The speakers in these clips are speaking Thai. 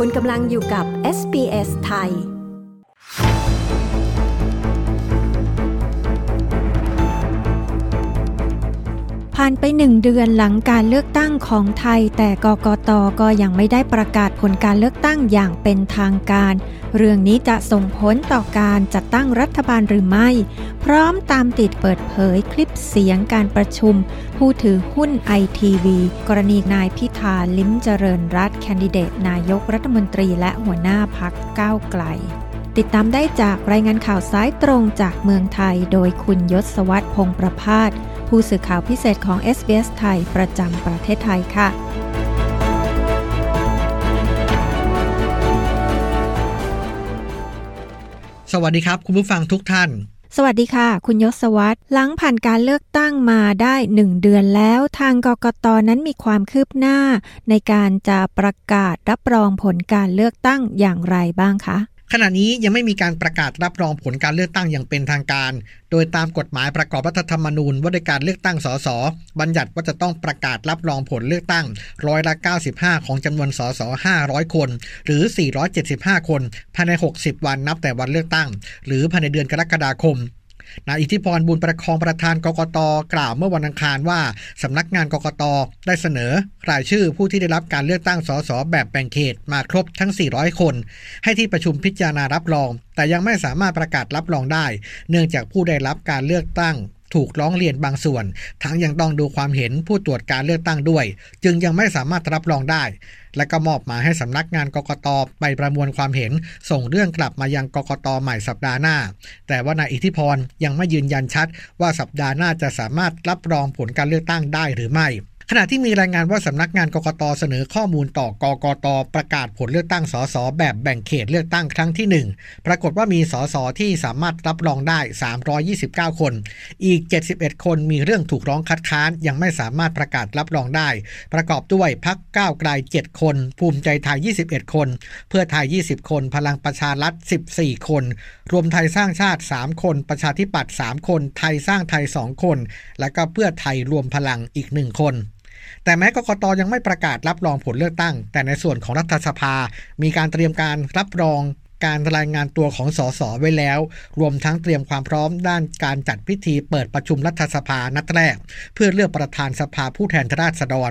คุณกำลังอยู่กับ SBS ไทย ผ่านไปหนึ่งเดือนหลังการเลือกตั้งของไทย แต่กกตก็ยังไม่ได้ประกาศผลการเลือกตั้งอย่างเป็นทางการ เรื่องนี้จะส่งผลต่อการจัดตั้งรัฐบาลหรือไม่ พร้อมตามติดเปิดเผยคลิปเสียงการประชุม ผู้ถือหุ้นไอทีวีกรณีนายพิาลิ้มเจริญรัตแคนดิเดตนายกรัฐมนตรีและหัวหน้าพักก้าวไกล ติดตามได้จากรายงานข่าวซ้ายตรงจากเมืองไทย โดยคุณยศวัตรพงประพาสผู้สื่อข่าวพิเศษของ SBS ไทยประจำประเทศไทยค่ะสวัสดีครับ คุณผู้ฟังทุกท่าน สวัสดีค่ะ คุณยศวัตรหลังผ่านการเลือกตั้งมาได้หนึ่งเดือนแล้ว ทางกกตนั้นมีความคืบหน้า ในการจะประกาศรับรองผลการเลือกตั้งอย่างไรบ้างคะ ขณะนี้ยังไม่มีการประกาศรับรองผลการเลือกตั้งอย่างเป็นทางการ โดยตามกฎหมายประกอบรัฐธรรมนูญว่าด้วยการเลือกตั้งสสบัญญัติว่าจะต้องประกาศรับรองผลเลือกตั้งร้อยละ 95 ของจำนวนสส500 คน หรือ 475 คน ภายใน 60 วันนับแต่วันเลือกตั้ง หรือภายในเดือนกรกฎาคม นายอิทธิพรบุญประคองประธานกกตกล่าวเมื่อวันอังคารว่าสำนักงานกกตได้เสนอรายชื่อผู้ที่ได้รับการเลือกตั้งสสแบบแบ่งเขตมาครบทั้ง 400 คน ให้ที่ประชุมพิจารณารับรอง แต่ยังไม่สามารถประกาศรับรองได้ เนื่องจากผู้ได้รับการเลือกตั้ง ถูกร้องเรียนบางส่วน ทั้งยังต้องดูความเห็นผู้ตรวจการเลือกตั้งด้วย จึงยังไม่สามารถรับรองได้ และก็มอบหมายให้สำนักงานกกตไปประมวลความเห็น ส่งเรื่องกลับมายังกกตใหม่สัปดาห์หน้า แต่ว่านายอิทธิพรยังไม่ยืนยันชัด ว่าสัปดาห์หน้าจะสามารถรับรองผลการเลือกตั้งได้หรือไม่ ขณะที่มีรายงานว่าสำนักงานกกตเสนอข้อมูลต่อกกตประกาศผลเลือกตั้งสสแบบแบ่งเขตเลือกตั้งครั้งที่ 1 ปรากฏว่ามีสสที่สามารถรับรองได้ 329 คน อีก 71 คนมีเรื่องถูกร้องคัดค้านยังไม่สามารถประกาศรับรองได้ ประกอบด้วยพักก้าวไกล 7 คน ภูมิใจไทย 21 คน เพื่อไทย 20 คน พลังประชารัฐ 14 คน รวมไทยสร้างชาติ 3 คน ประชาธิปัตย์ 3 คน ไทยสร้างไทย 2 คน และก็เพื่อไทยรวมพลังอีก 1 คน แต่แม้กกตยังไม่ประกาศรับรองผลเลือกตั้ง แต่ในส่วนของรัฐสภา มีการเตรียมการรับรองการรายงานตัวของสสไว้แล้ว รวมทั้งเตรียมความพร้อมด้านการจัดพิธีเปิดประชุมรัฐสภานัดแรก เพื่อเลือกประธานสภาผู้แทนราษฎร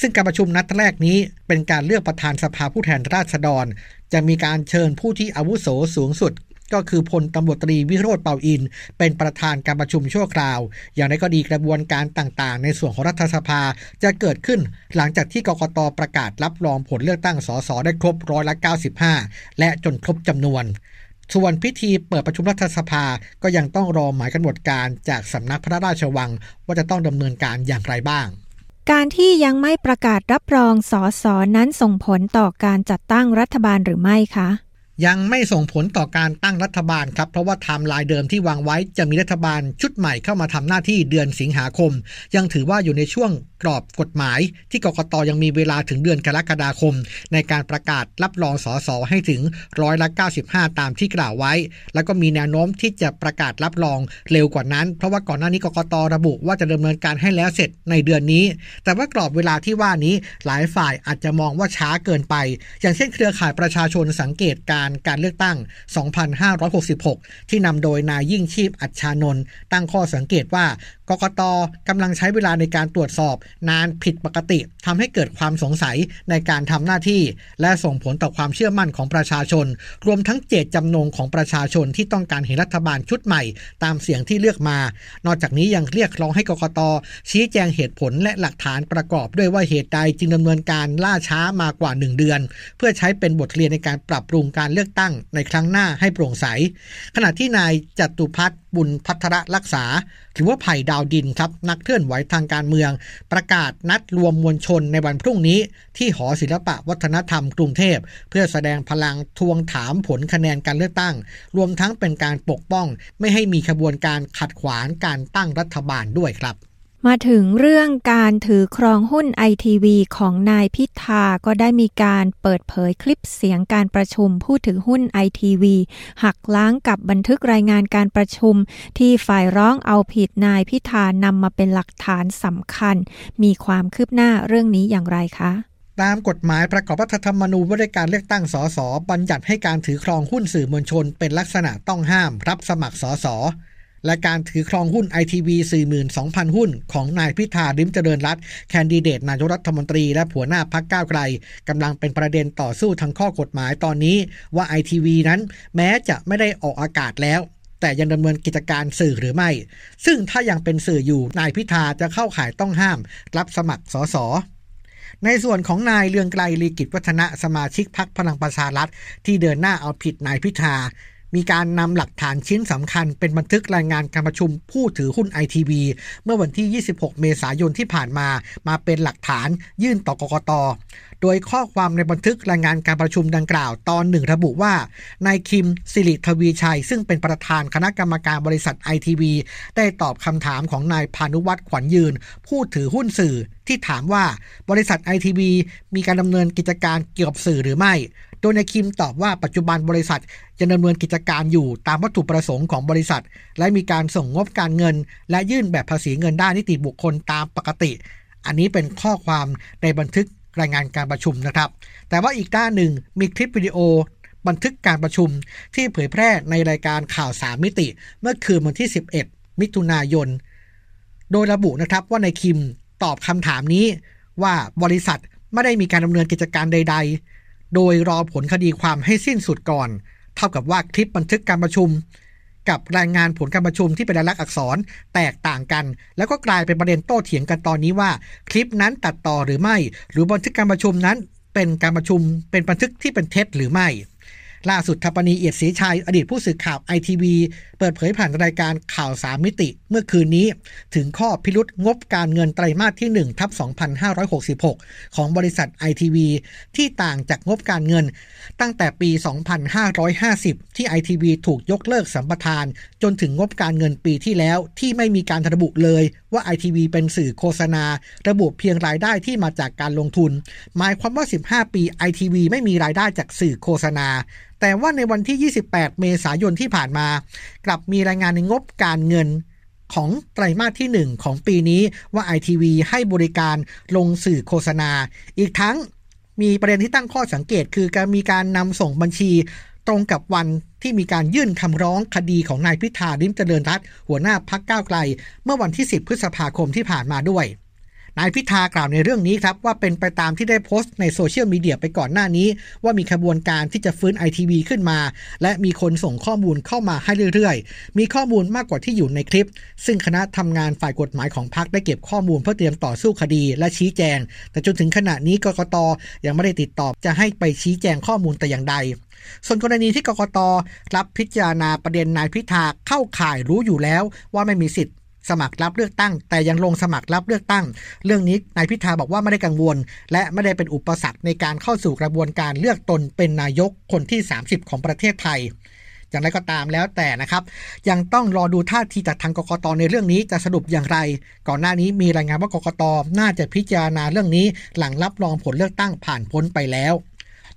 ซึ่งการประชุมนัดแรกนี้ เป็นการเลือกประธานสภาผู้แทนราษฎร จะมีการเชิญผู้ที่อาวุโสสูงสุด ก็คือพลตำรวจตรีวิโรธเปาอิน เป็นประธานการประชุมชั่วคราว อย่างไรก็ดีกระบวนการต่างๆ ในส่วนของรัฐสภาจะเกิดขึ้น หลังจากที่กกตประกาศรับรองผลเลือกตั้งสสได้ครบร้อยละ95 และจนครบจำนวนส่วนพิธีเปิดประชุมรัฐสภาก็ยังต้องรอหมายกำหนดการจากสำนักพระราชวัง ว่าจะต้องดำเนินการอย่างไรบ้าง การที่ยังไม่ประกาศรับรองสอสอนั้นส่งผลต่อการจัดตั้งรัฐบาลหรือไม่คะ ยังไม่ส่งผลต่อการตั้งรัฐบาลครับ เพราะว่าไทม์ไลน์เดิมที่วางไว้จะมีรัฐบาลชุดใหม่เข้ามาทำหน้าที่เดือนสิงหาคม ยังถือว่าอยู่ในช่วงกรอบกฎหมาย ที่กกตยังมีเวลาถึงเดือนกรกฎาคม ในการประกาศรับรองสสให้ถึงร้อยละ95 ตามที่กล่าวไว้ แล้วก็มีแนวโน้มที่จะประกาศรับรองเร็วกว่านั้น เพราะว่าก่อนหน้านี้กกตระบุว่าจะดำเนินการให้แล้วเสร็จในเดือนนี้ แต่ว่ากรอบเวลาที่ว่านี้หลายฝ่ายอาจจะมองว่าช้าเกินไป อย่างเช่นเครือข่ายประชาชนสังเกตการการเลือกตั้ง 2566 ที่นำโดยนายยิ่งชีพอัชชานนท์ตั้งข้อสังเกตว่ากกตกำลังใช้เวลาในการตรวจสอบ นานผิดปกติทำให้เกิดความสงสัยในการทำหน้าที่ และส่งผลต่อความเชื่อมั่นของประชาชน รวมทั้งเจตจำนงของประชาชนที่ต้องการเห็นรัฐบาลชุดใหม่ ตามเสียงที่เลือกมา นอกจากนี้ยังเรียกร้องให้กกตชี้แจงเหตุผลและหลักฐานประกอบด้วยว่าเหตุใดจึงดำเนินการล่าช้ามากว่า 1 เดือน เพื่อใช้เป็นบทเรียนในการปรับปรุงการเลือกตั้งในครั้งหน้าให้โปร่งใส ขณะที่นายจตุพัฒน์ บุญพัทรรักษา หรือว่าไผ่ดาวดินครับ นักเคลื่อนไหวทางการเมือง ประกาศนัดรวมมวลชนในวันพรุ่งนี้ ที่หอศิลปะวัฒนธรรมกรุงเทพ เพื่อแสดงพลังทวงถามผลคะแนนการเลือกตั้ง รวมทั้งเป็นการปกป้อง ไม่ให้มีขบวนการขัดขวางการตั้งรัฐบาลด้วยครับ มาถึงเรื่องการถือครองหุ้นไอทีวีของนายพิธาก็ได้มีการเปิดเผยคลิปเสียงการประชุมผู้ถือหุ้นไอทีวีหักล้างกับบันทึกรายงานการประชุม ที่ฝ่ายร้องเอาผิดนายพิธานำมาเป็นหลักฐานสำคัญ มีความคืบหน้าเรื่องนี้อย่างไรคะตามกฎหมายประกอบรัฐธรรมนูญว่าด้วยการเลือกตั้งสสบัญญัติให้การถือครองหุ้นสื่อมวลชน เป็นลักษณะต้องห้ามรับสมัครสส และการถือครองหุ้นไอทีวี42,000 หุ้น ของนายพิธาริมเจริญรัตแคนดิเดตนายกรัฐมนตรีและผัวหน้าพักก้าวไกลกำลังเป็นประเด็นต่อสู้ทางข้อกฎหมายตอนนี้ว่าไอทีวีนั้นแม้จะไม่ได้ออกอากาศแล้วแต่ยังดำเนินกิจการสื่อหรือไม่ ซึ่งถ้ายังเป็นสื่ออยู่ นายพิธาจะเข้าข่ายต้องห้าม รับสมัครสส ในส่วนของนายเลืองไกลลีกิจวัฒนะสมาชิกพักพลังประชารัฐที่เดินหน้าเอาผิดนายพิธา มีการนำหลักฐานชิ้นสำคัญเป็นบันทึกรายงานการประชุมผู้ถือหุ้นไอทีวีเมื่อวันที่ 26 เมษายนที่ผ่านมามาเป็นหลักฐานยื่นต่อกกต โดยข้อความในบันทึกรายงานการประชุมดังกล่าวตอนหนึ่งระบุว่านายคิมสิริทวีชัย ซึ่งเป็นประธานคณะกรรมการบริษัทไอทีวีได้ตอบคำถามของนายพานุวัตรขวัญยืน ผู้ถือหุ้นสื่อที่ถามว่าบริษัทไอทีวีมีการดำเนินกิจการเกี่ยวกับสื่อหรือไม่ โดยนายคิมตอบว่าปัจจุบันบริษัทจะดำเนินกิจการอยู่ตามวัตถุประสงค์ของบริษัท และมีการส่งงบการเงิน และยื่นแบบภาษีเงินได้นิติบุคคลตามปกติ อันนี้เป็นข้อความในบันทึกรายงานการประชุมนะครับ แต่ว่าอีกด้านหนึ่งมีคลิปวิดีโอบันทึกการประชุมที่เผยแพร่ในรายการข่าวสามมิติ เมื่อคืนวันที่ 11 มิถุนายน โดยระบุนะครับว่านายคิมตอบคำถามนี้ว่าบริษัทไม่ได้มีการดำเนินกิจการใดๆ โดยรอผลคดีความให้สิ้นสุดก่อน เท่ากับว่าคลิปบันทึกการประชุม กับรายงานผลการประชุมที่เป็นลายลักษณ์อักษรแตกต่างกัน แล้วก็กลายเป็นประเด็นโต้เถียงกันตอนนี้ว่า คลิปนั้นตัดต่อหรือไม่ หรือบันทึกการประชุมนั้นเป็นการประชุมเป็นบันทึกที่เป็นเท็จหรือไม่ ล่าสุดทัปนีเอียดศรีชัย อดีตผู้สื่อข่าวไอทีวีเปิดเผยผ่านรายการข่าวสามมิติ เมื่อคืนนี้ ถึงข้อพิรุษงบการเงินไตรมาสที่ 1 ทับ 2566 ของบริษัทไอทีวีที่ต่างจากงบการเงิน ตั้งแต่ปี 2550 ที่ไอทีวีถูกยกเลิกสัมปทาน จนถึงงบการเงินปีที่แล้วที่ไม่มีการระบุเลยว่าไอทีวีเป็นสื่อโฆษณา ระบุเพียงรายได้ที่มาจากการลงทุน หมายความว่า 15 ปีไอทีวีไม่มีรายได้จากสื่อโฆษณา แต่ว่าในวันที่ 28 เมษายนที่ผ่านมา กลับมีรายงานในงบการเงินของไตรมาสที่ 1 ของปีนี้ว่า ITV ให้บริการลงสื่อโฆษณา อีกทั้งมีประเด็นที่ตั้งข้อสังเกต คือการมีการนำส่งบัญชีตรงกับวันที่มีการยื่นคำร้องคดีของนายพิธาลิ้มเจริญรัตน์ หัวหน้าพรรคก้าวไกล เมื่อวันที่ 10 พฤษภาคมที่ผ่านมาด้วย นายพิธากล่าวในเรื่องนี้ครับว่าเป็นไปตามที่ได้โพสต์ในโซเชียลมีเดียไปก่อนหน้านี้ ว่ามีขบวนการที่จะฟื้นไอทีวีขึ้นมา และมีคนส่งข้อมูลเข้ามาให้เรื่อยๆ มีข้อมูลมากกว่าที่อยู่ในคลิป ซึ่งคณะทำงานฝ่ายกฎหมายของพรรคได้เก็บข้อมูลเพื่อเตรียมต่อสู้คดีและชี้แจง แต่จนถึงขณะนี้กกตยังไม่ได้ติดต่อจะให้ไปชี้แจงข้อมูลแต่อย่างใดส่วนกรณีที่กกตรับพิจารณาประเด็นนายพิธาเข้าข่ายรู้อยู่แล้วว่าไม่มีสิทธิ สมัครรับเลือกตั้ง แต่ยังลงสมัครรับเลือกตั้ง เรื่องนี้นายพิธาบอกว่าไม่ได้กังวล และไม่ได้เป็นอุปสรรคในการเข้าสู่กระบวนการเลือกตนเป็นนายกคนที่ 30 ของประเทศไทยอย่างไรก็ตามแล้วแต่นะครับ ยังต้องรอดูท่าทีจากทางกกตในเรื่องนี้จะสรุปอย่างไร ก่อนหน้านี้มีรายงานว่ากกตน่าจะพิจารณาเรื่องนี้ หลังรับรองผลเลือกตั้งผ่านพ้นไปแล้ว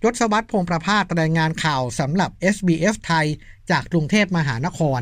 ยศวัตรพงประภาสรายงานข่าวสำหรับ SBS ไทย จากกรุงเทพมหานคร